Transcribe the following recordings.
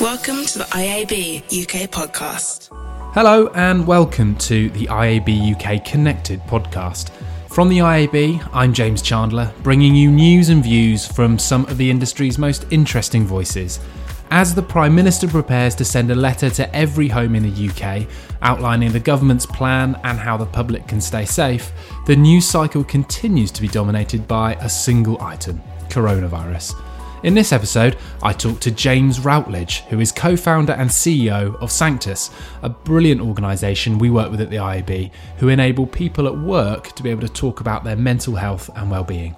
Welcome to the IAB UK podcast. Hello, and welcome to the IAB UK Connected podcast. From the IAB, I'm James Chandler, bringing you news and views from some of the industry's most interesting voices. As the Prime Minister prepares to send a letter to every home in the UK outlining the government's plan and how the public can stay safe, the news cycle continues to be dominated by a single item coronavirus. In this episode, I talked to James Routledge, who is co founder and CEO of Sanctus, a brilliant organisation we work with at the IAB who enable people at work to be able to talk about their mental health and well-being.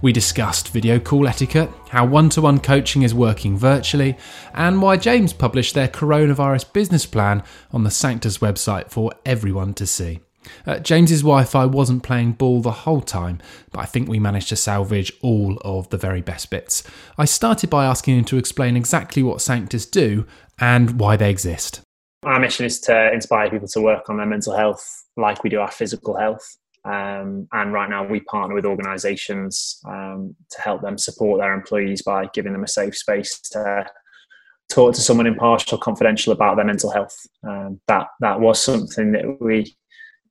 We discussed video call etiquette, how one to one coaching is working virtually, and why James published their coronavirus business plan on the Sanctus website for everyone to see. Uh, James's Wi Fi wasn't playing ball the whole time, but I think we managed to salvage all of the very best bits. I started by asking him to explain exactly what Sanctus do and why they exist. Our mission is to inspire people to work on their mental health like we do our physical health. Um, and right now, we partner with organisations um, to help them support their employees by giving them a safe space to talk to someone impartial, confidential about their mental health. Um, that that was something that we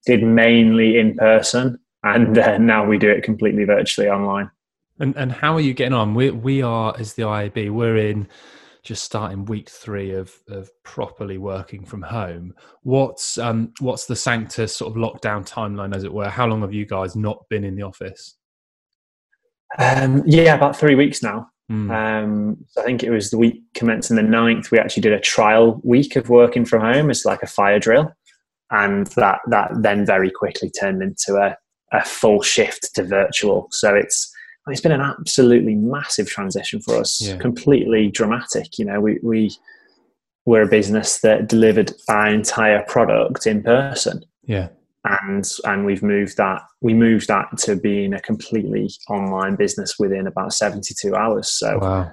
did mainly in person, and uh, now we do it completely virtually online. And and how are you getting on? We we are as the IAB. We're in just starting week three of of properly working from home. What's um what's the Sanctus sort of lockdown timeline, as it were? How long have you guys not been in the office? Um, yeah, about three weeks now. Mm. Um, I think it was the week commencing the 9th, we actually did a trial week of working from home. It's like a fire drill and that that then very quickly turned into a, a full shift to virtual. So it's it's been an absolutely massive transition for us, yeah. completely dramatic. You know, we we we're a business that delivered our entire product in person. Yeah. And and we've moved that we moved that to being a completely online business within about 72 hours. So wow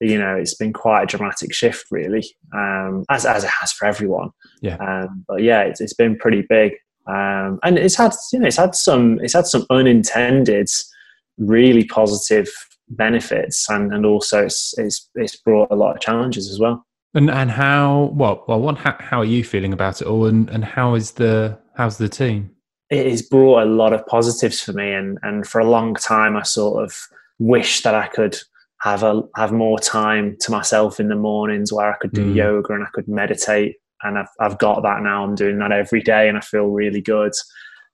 you know it's been quite a dramatic shift really um, as, as it has for everyone. Yeah. Um, but yeah it's, it's been pretty big. Um, and it's had you know it's had some it's had some unintended really positive benefits and and also it's it's, it's brought a lot of challenges as well. And and how well well what how, how are you feeling about it all and and how is the how's the team? It has brought a lot of positives for me and and for a long time i sort of wish that i could have a have more time to myself in the mornings where I could do mm. yoga and I could meditate. And I've I've got that now. I'm doing that every day, and I feel really good.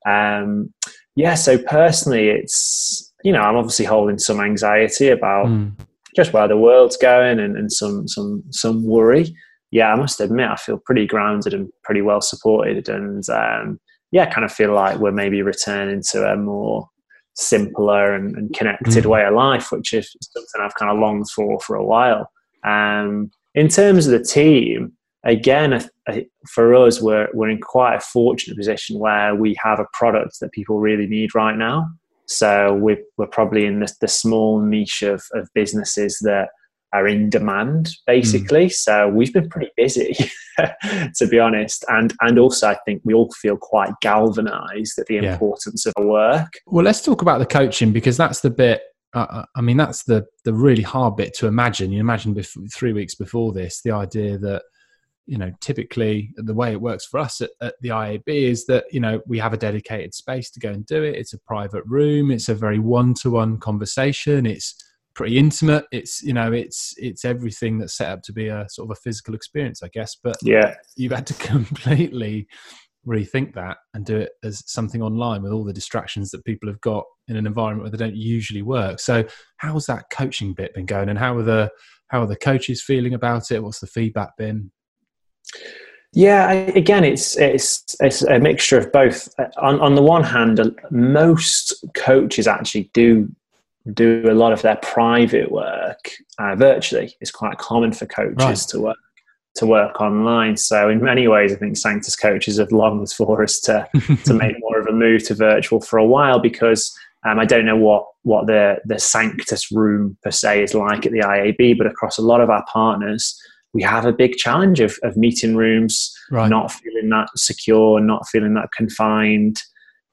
Um, yeah. So personally, it's you know I'm obviously holding some anxiety about mm. just where the world's going and, and some some some worry. Yeah, I must admit I feel pretty grounded and pretty well supported, and um, yeah, kind of feel like we're maybe returning to a more simpler and, and connected mm. way of life, which is something I've kind of longed for for a while. Um, in terms of the team, again, for us, we're, we're in quite a fortunate position where we have a product that people really need right now. So we're, we're probably in the, the small niche of, of businesses that are in demand basically. Mm. so we've been pretty busy to be honest. And and also i think we all feel quite galvanized at the yeah. importance of work. Well let's talk about the coaching because that's the bit uh, uh, i mean that's the the really hard bit to imagine. You imagine before, three weeks before this the idea that you know typically the way it works for us at, at, the iab is that you know we have a dedicated space to go and do it. It's a private room. It's a very one-to-one conversation. It's pretty intimate. It's you know it's it's everything that's set up to be a sort of a physical experience, I guess. But yeah, you've had to completely rethink that and do it as something online with all the distractions that people have got in an environment where they don't usually work. So how's that coaching bit been going, and how are the how are the coaches feeling about it? What's the feedback been? Yeah, I, again, it's it's it's a mixture of both. Uh, on on the one hand, most coaches actually do do a lot of their private work uh, virtually. It's quite common for coaches right. to work to work online. So in many ways, I think Sanctus coaches have longed for us to to make more of a move to virtual for a while because um, I don't know what what the the Sanctus room per se is like at the IAB, but across a lot of our partners, we have a big challenge of, of meeting rooms right. not feeling that secure, not feeling that confined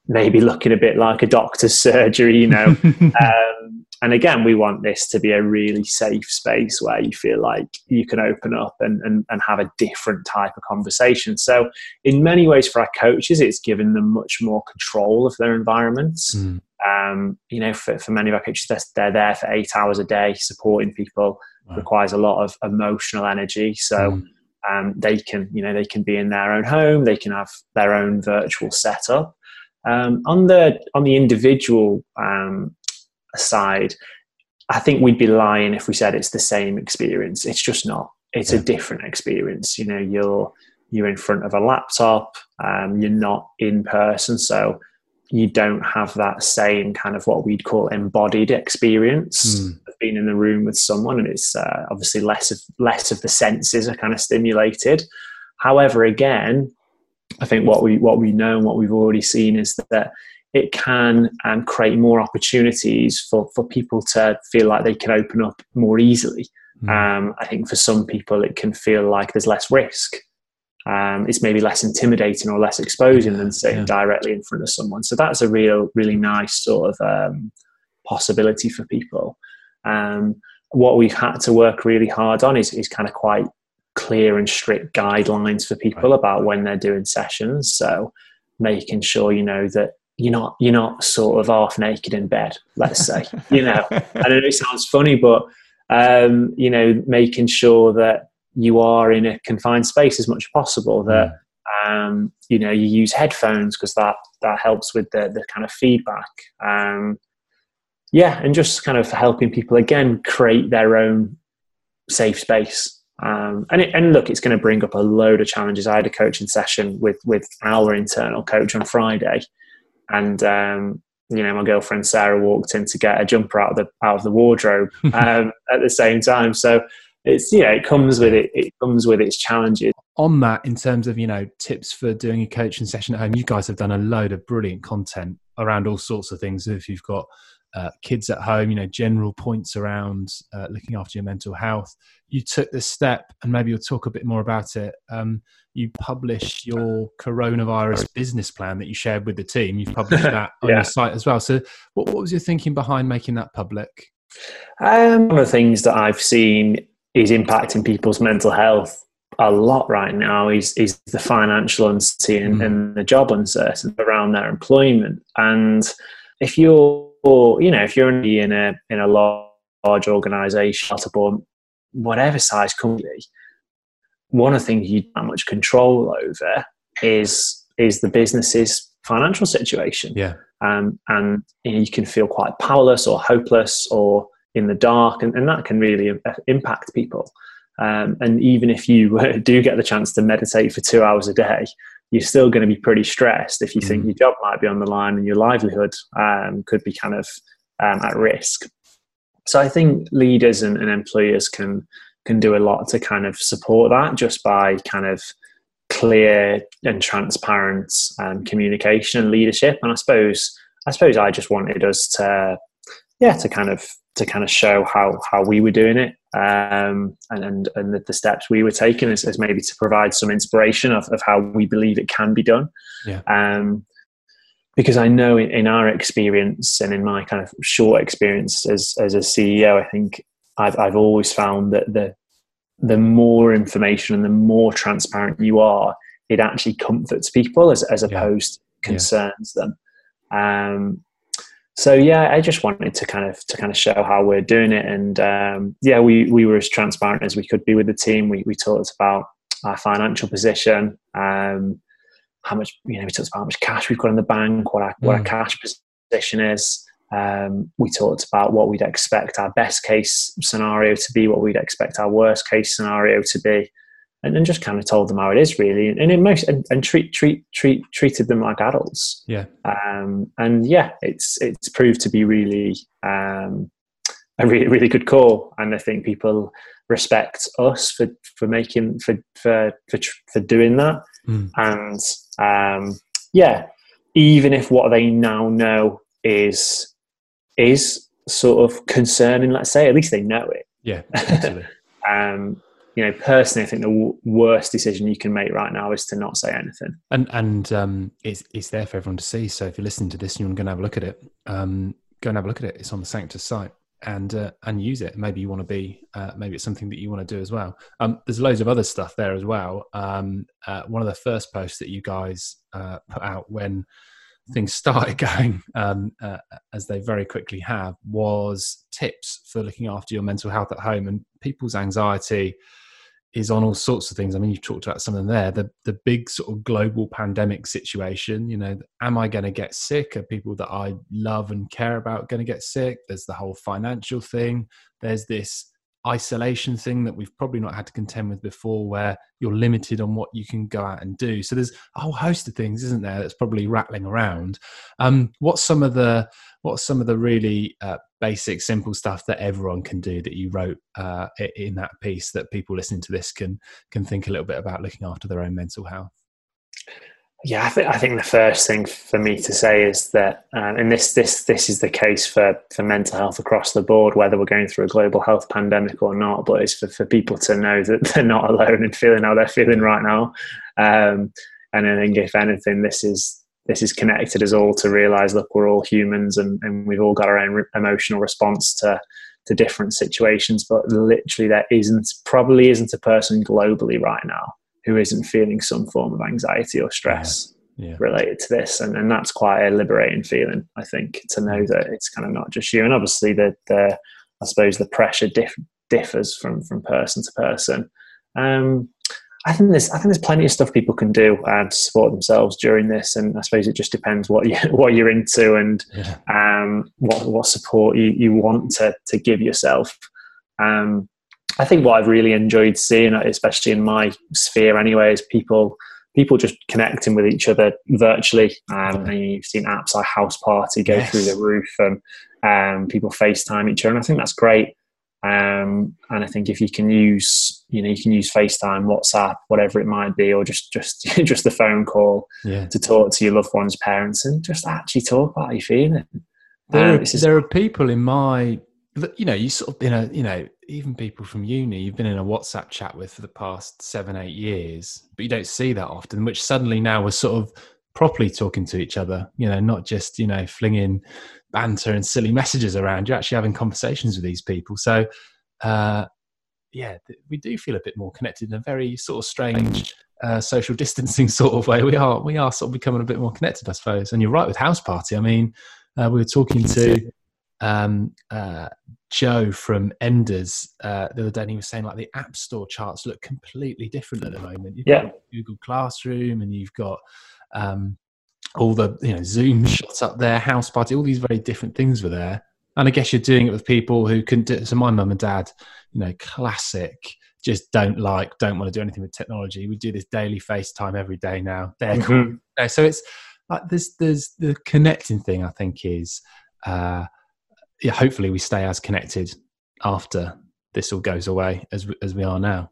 maybe looking a bit like a doctor's surgery, you know. um, and again, we want this to be a really safe space where you feel like you can open up and, and, and have a different type of conversation. So, in many ways, for our coaches, it's given them much more control of their environments. Mm. Um, you know, for, for many of our coaches, they're, they're there for eight hours a day supporting people, wow. requires a lot of emotional energy. So, mm. um, they can, you know, they can be in their own home, they can have their own virtual setup. Um, on the on the individual um, side, I think we'd be lying if we said it's the same experience. It's just not. It's yeah. a different experience. You know, you're you're in front of a laptop. Um, you're not in person, so you don't have that same kind of what we'd call embodied experience mm. of being in the room with someone, and it's uh, obviously less of less of the senses are kind of stimulated. However, again, I think what we what we know and what we've already seen is that it can um, create more opportunities for, for people to feel like they can open up more easily. Mm. Um, I think for some people, it can feel like there's less risk. Um, it's maybe less intimidating or less exposing than sitting yeah. directly in front of someone. So that's a real, really nice sort of um, possibility for people. Um, what we've had to work really hard on is, is kind of quite clear and strict guidelines for people right. about when they're doing sessions. So making sure you know that you're not you're not sort of half naked in bed let's say you know i don't know it sounds funny but um, you know making sure that you are in a confined space as much as possible that um, you know you use headphones because that that helps with the the kind of feedback um, yeah and just kind of helping people again create their own safe space um, and, it, and look, it's going to bring up a load of challenges. I had a coaching session with with our internal coach on Friday, and um, you know my girlfriend Sarah walked in to get a jumper out of the out of the wardrobe um, at the same time. So it's you know it comes with it. It comes with its challenges. On that, in terms of you know tips for doing a coaching session at home, you guys have done a load of brilliant content around all sorts of things. If you've got uh, kids at home, you know, general points around uh, looking after your mental health. You took this step, and maybe you'll talk a bit more about it. Um, you published your coronavirus business plan that you shared with the team. You've published that on yeah. your site as well. So, what, what, was your thinking behind making that public? Um, one of the things that I've seen is impacting people's mental health a lot right now is is the financial uncertainty and, mm. and the job uncertainty around their employment. And if you're you know if you're in a in a large organization or whatever size company one of the things you don't have much control over is is the business's financial situation. Yeah. Um, and you, know, you, can feel quite powerless or hopeless or in the dark and, and that can really impact people. Um, and even if you do get the chance to meditate for two hours a day you're still going to be pretty stressed if you think mm. your job might be on the line and your livelihood um, could be kind of um, at risk. So I think leaders and, and, employers can can do a lot to kind of support that just by kind of clear and transparent um, communication and leadership. And I suppose I suppose I just wanted us to yeah to kind of to kind of show how how we were doing it um, and and, and the, the, steps we were taking is, is, maybe to provide some inspiration of, of how we believe it can be done. Yeah. Um, because I know in, in, our experience and in my kind of short experience as as a CEO, I think I've I've always found that the the more information and the more transparent you are, it actually comforts people as as opposed yeah. concerns yeah. them. Um, so yeah, I just wanted to kind of to kind of show how we're doing it, and um, yeah, we we were as transparent as we could be with the team. We we talked about our financial position, um, how much you know, we talked about how much cash we've got in the bank, what our what our mm. cash position is. Um, we talked about what we'd expect our best case scenario to be, what we'd expect our worst case scenario to be, and then just kind of told them how it is really, and in most and, and treat treat treat treated them like adults. Yeah. Um, and yeah, it's it's proved to be really um, a really really good call, and I think people respect us for for making for for for, for doing that, mm. and um, yeah, even if what they now know is is sort of concerning, let's say, at least they know it. Yeah. um, you know, personally, I think the w- worst decision you can make right now is to not say anything. And and um, it's it's there for everyone to see. So if you're listening to this and you're going to have a look at it, um, go and have a look at it. It's on the Sanctus site. and uh, and use it. Maybe you want to be, uh, maybe it's something that you want to do as well. Um, there's loads of other stuff there as well. Um, uh, one of the first posts that you guys uh, put out when things started going, um, uh, as they very quickly have, was tips for looking after your mental health at home and people's anxiety is on all sorts of things. I mean, you've talked about some of them there. The the big sort of global pandemic situation. You know, am I going to get sick? Are people that I love and care about going to get sick? There's the whole financial thing. There's this isolation thing that we've probably not had to contend with before, where you're limited on what you can go out and do. So there's a whole host of things, isn't there? That's probably rattling around. Um, what's some of the what's some of the really uh, basic, simple stuff that everyone can do that you wrote uh, in that piece that people listening to this can can think a little bit about looking after their own mental health? Yeah, I think I think the first thing for me to say is that, um, and this this this is the case for for mental health across the board, whether we're going through a global health pandemic or not. But it's for, for people to know that they're not alone in feeling how they're feeling right now. Um, and I think if anything, this is this is connected us all to realize look we're all humans and, and we've all got our own re- emotional response to to different situations but literally there isn't probably isn't a person globally right now who isn't feeling some form of anxiety or stress yeah. Yeah. related to this and, and that's quite a liberating feeling i think to know that it's kind of not just you and obviously the, the i suppose the pressure diff- differs from from person to person um, I think there's I think there's plenty of stuff people can do uh, to support themselves during this, and I suppose it just depends what you what you're into and yeah. um, what what support you, you want to to give yourself. Um, I think what I've really enjoyed seeing, especially in my sphere anyway, is people people just connecting with each other virtually. Um, and you've seen apps like Houseparty go yes. through the roof, and um, people FaceTime each other, and I think that's great. Um, and I think if you can use, you know, you can use FaceTime, WhatsApp, whatever it might be, or just just just the phone call yeah. to talk to your loved one's parents and just actually talk about how you're feeling. There, um, are, there are people in my, you know, you sort of been a, you know, even people from uni you've been in a WhatsApp chat with for the past seven, eight years, but you don't see that often. Which suddenly now we're sort of properly talking to each other. You know, not just you know flinging banter and silly messages around. You're actually having conversations with these people. So, uh, yeah, we do feel a bit more connected in a very sort of strange uh, social distancing sort of way. We are we are sort of becoming a bit more connected, I suppose. And you're right with Houseparty. I mean, uh, we were talking to um, uh, Joe from Enders uh, the other day, and he was saying like the App Store charts look completely different at the moment. You've yeah. Google Classroom, and you've got um, all the you know Zoom shots up there, Houseparty, all these very different things were there. And I guess you're doing it with people who can do. So my mum and dad, you know, classic, just don't like, don't want to do anything with technology. We do this daily FaceTime every day now. They're mm-hmm. cool. So it's like there's there's the connecting thing. I think is, uh, yeah. Hopefully we stay as connected after this all goes away as as we are now.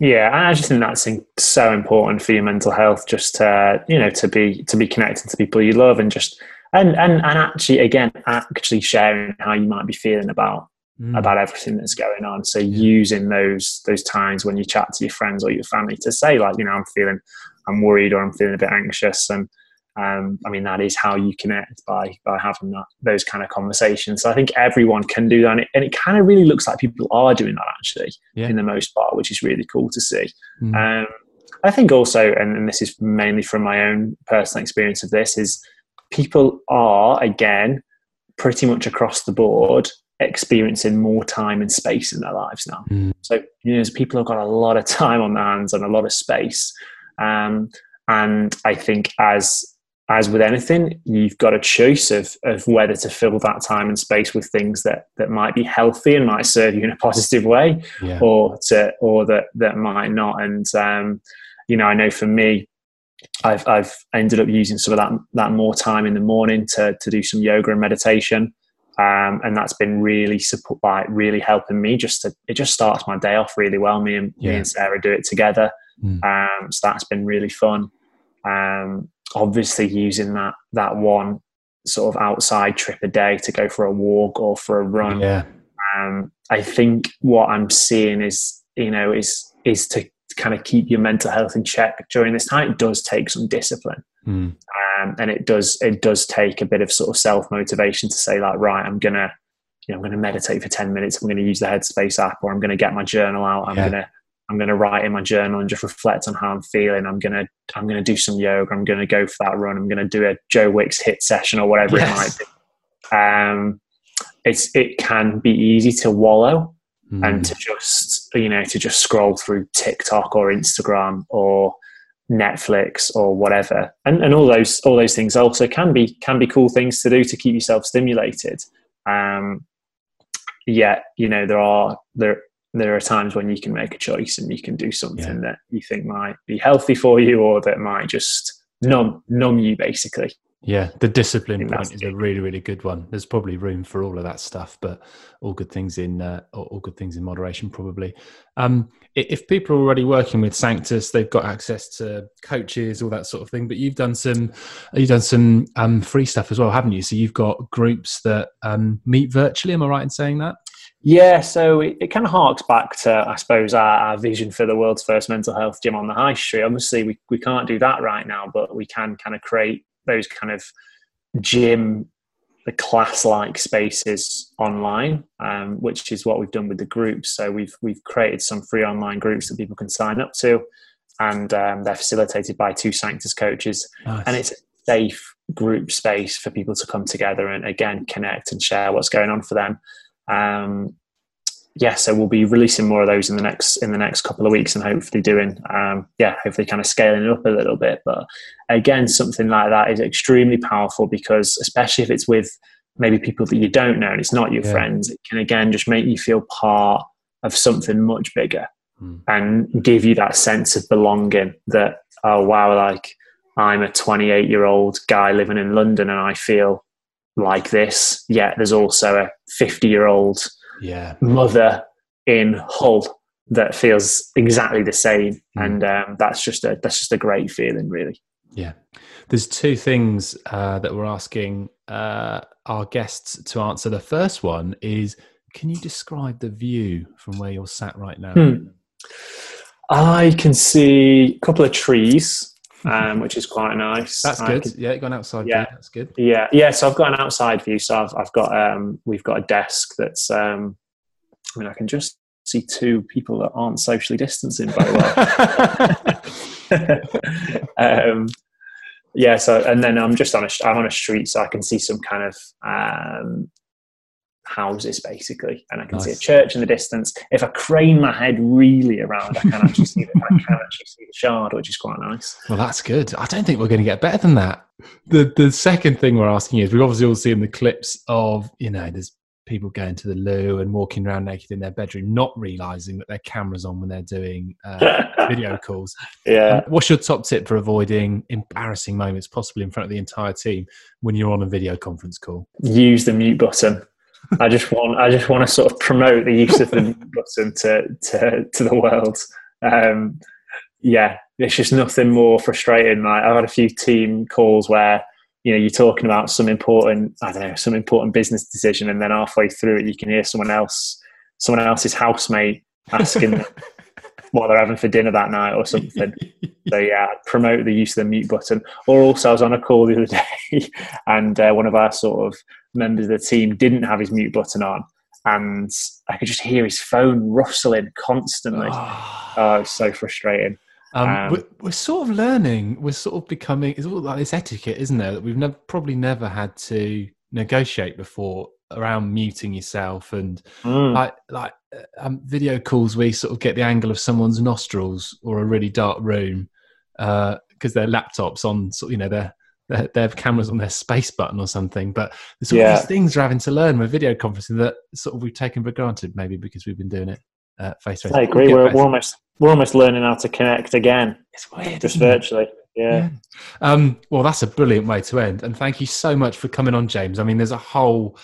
Yeah, I just think that's so important for your mental health, just to you know to be to be connected to people you love and just and and and actually again actually sharing how you might be feeling about mm. about everything that's going on. So using those those times when you chat to your friends or your family to say like you know I'm feeling I'm worried or I'm feeling a bit anxious and um, I mean, that is how you connect by by having that those kind of conversations. So I think everyone can do that, and it, and it kind of really looks like people are doing that actually, yeah. in the most part, which is really cool to see. Mm. Um, I think also, and, and this is mainly from my own personal experience of this, is people are again pretty much across the board experiencing more time and space in their lives now. Mm. So you know, people have got a lot of time on their hands and a lot of space. Um, and I think as as with anything, you've got a choice of, of whether to fill that time and space with things that, that might be healthy and might serve you in a positive way, yeah. or to or that that might not. And um, you know, I know for me, I've I've ended up using some of that that more time in the morning to to do some yoga and meditation. Um, and that's been really support like really helping me just to it just starts my day off really well me and yeah. me and sarah do it together mm. um, so that's been really fun um, obviously using that that one sort of outside trip a day to go for a walk or for a run. Yeah. Um, I think what I'm seeing is you know is is to kind of keep your mental health in check during this time. It does take some discipline, mm. um, and it does it does take a bit of sort of self motivation to say like right, I'm gonna you know, I'm going to meditate for 10 minutes. I'm going to use the Headspace app, or I'm going to get my journal out. I'm Yeah. going to I'm going to write in my journal and just reflect on how I'm feeling. I'm going to I'm going to do some yoga. I'm going to go for that run. I'm going to do a Joe Wicks HIIT session or whatever Yes. it might be. Um, it's it can be easy to wallow Mm. and to just you know to just scroll through TikTok or Instagram or Netflix or whatever, and and all those all those things also can be can be cool things to do to keep yourself stimulated. Um, yet you know there are there there are times when you can make a choice and you can do something that you think might be healthy for you or that might just numb numb you basically. Yeah, the discipline point is a really, really good one. There's probably room for all of that stuff, but all good things in uh, all all good things in moderation, probably. Um, if people are already working with Sanctus, they've got access to coaches, all that sort of thing. But you've done some, you've done some um, free stuff as well, haven't you? So you've got groups that um, meet virtually. Am I right in saying that? Yeah, so it, it kind of harks back to, I suppose, our, our vision for the world's first mental health gym on the high street. Obviously, we, we can't do that right now, but we can kind of create those kind of gym, the class like spaces online, um, which is what we've done with the groups. So we've, we've created some free online groups that people can sign up to, and um, they're facilitated by two Sanctus coaches Nice. and it's a safe group space for people to come together and again connect and share what's going on for them. Um, yeah, so we'll be releasing more of those in the next in the next couple of weeks, and hopefully doing um, yeah, hopefully kind of scaling it up a little bit. But again, something like that is extremely powerful because especially if it's with maybe people that you don't know and it's not your Yeah. friends, it can again just make you feel part of something much bigger Hmm. and give you that sense of belonging that oh wow like i'm a 28 year old guy living in london and i feel like this yet there's also a 50 year old yeah, mother in hull that feels exactly the same Mm. and um, that's just a that's just a great feeling really Yeah. There's two things uh, that we're asking uh, our guests to answer. The first one is can you describe the view from where you're sat right now? Hmm. i can see a couple of trees um, which is quite nice That's good. can- yeah, you got an outside Yeah. view. That's good. Yeah, yeah. So I've got an outside view. So I've I've got um we've got a desk that's um I mean I can just see two people that aren't socially distancing very well. um, yeah. So and then I'm just on a I'm on a street, so I can see some kind of um houses basically, and I can see a church in the distance. If I crane my head really around, I can actually see the, I can actually see the shard, which is quite nice. Well, that's good. I don't think we're going to get better than that. The the second thing we're asking is we've obviously all seen the clips of you know there's people going to the loo and walking around naked in their bedroom, not realizing that their camera's on when they're doing uh, video calls. yeah. What's your top tip for avoiding embarrassing moments, possibly in front of the entire team, when you're on a video conference call? use the mute button. I just want I just want to sort of promote the use of the mute button to to to the world. Um, yeah, it's just nothing more frustrating. Like I've had a few team calls where you know you're talking about some important I don't know some important business decision, and then halfway through it you can hear someone else someone else's housemate asking what they're having for dinner that night or something. So yeah, promote the use of the mute button. Or also, I was on a call the other day, and uh, one of our sort of members of the team didn't have his mute button on, and I could just hear his phone rustling constantly. Oh, it's so frustrating. Um, Um, we're, we're sort of learning. We're sort of becoming. It's all like this etiquette, isn't there? That we've never, probably never had to negotiate before around muting yourself and Mm. like like uh, um, video calls where you sort of get the angle of someone's nostrils or a really dark room because their laptops on sort you know their their, their cameras on their space button or something. But there's all Yeah. these things we're having to learn with video conferencing that sort of we've taken for granted, maybe because we've been doing it face to face. I agree. We're, we're almost we're almost learning how to connect again, It's weird, just virtually. Yeah. Um, well, that's a brilliant way to end. And thank you so much for coming on, James. I mean, there's a whole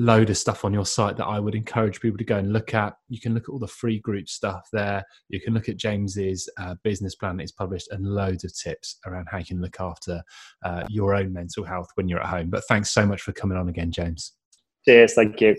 load of stuff on your site that I would encourage people to go and look at. You can look at all the free group stuff there. You can look at James's uh, business plan that he's published and loads of tips around how you can look after uh, your own mental health when you're at home. But thanks so much for coming on again, James. Cheers. Thank you.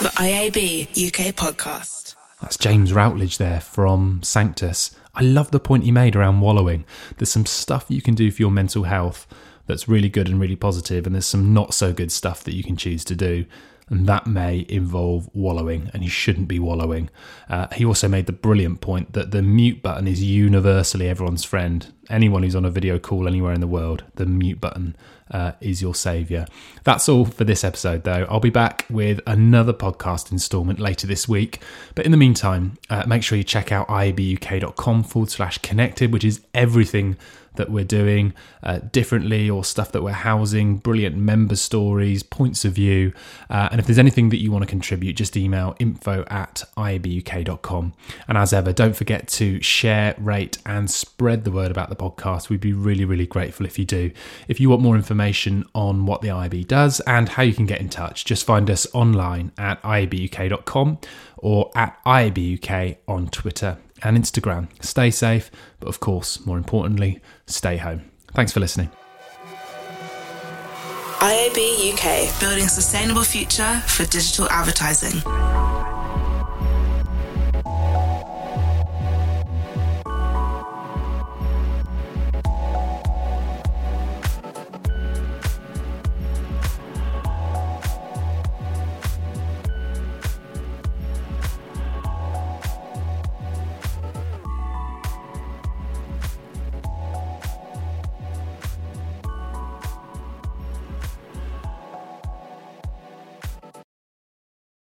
The IAB UK podcast. That's James Routledge there from Sanctus. I love the point he made around wallowing. There's some stuff you can do for your mental health that's really good and really positive, and there's some not so good stuff that you can choose to do. and that may involve wallowing, and you shouldn't be wallowing. Uh, he also made the brilliant point that the mute button is universally everyone's friend. Anyone who's on a video call anywhere in the world, the mute button uh, is your savior. That's all for this episode, though. I'll be back with another podcast installment later this week. But in the meantime, uh, make sure you check out iabuk.com forward slash connected, which is everything that we're doing uh, differently or stuff that we're housing, brilliant member stories, points of view. Uh, and if there's anything that you want to contribute, just email info at iabuk.com. And as ever, don't forget to share, rate, and spread the word about the podcast. We'd be really, really grateful if you do. If you want more information on what the IAB does and how you can get in touch, just find us online at iabuk.com or at iabuk on Twitter and Instagram. Stay safe, but of course, more importantly, stay home. Thanks for listening. IAB UK, building sustainable future for digital advertising.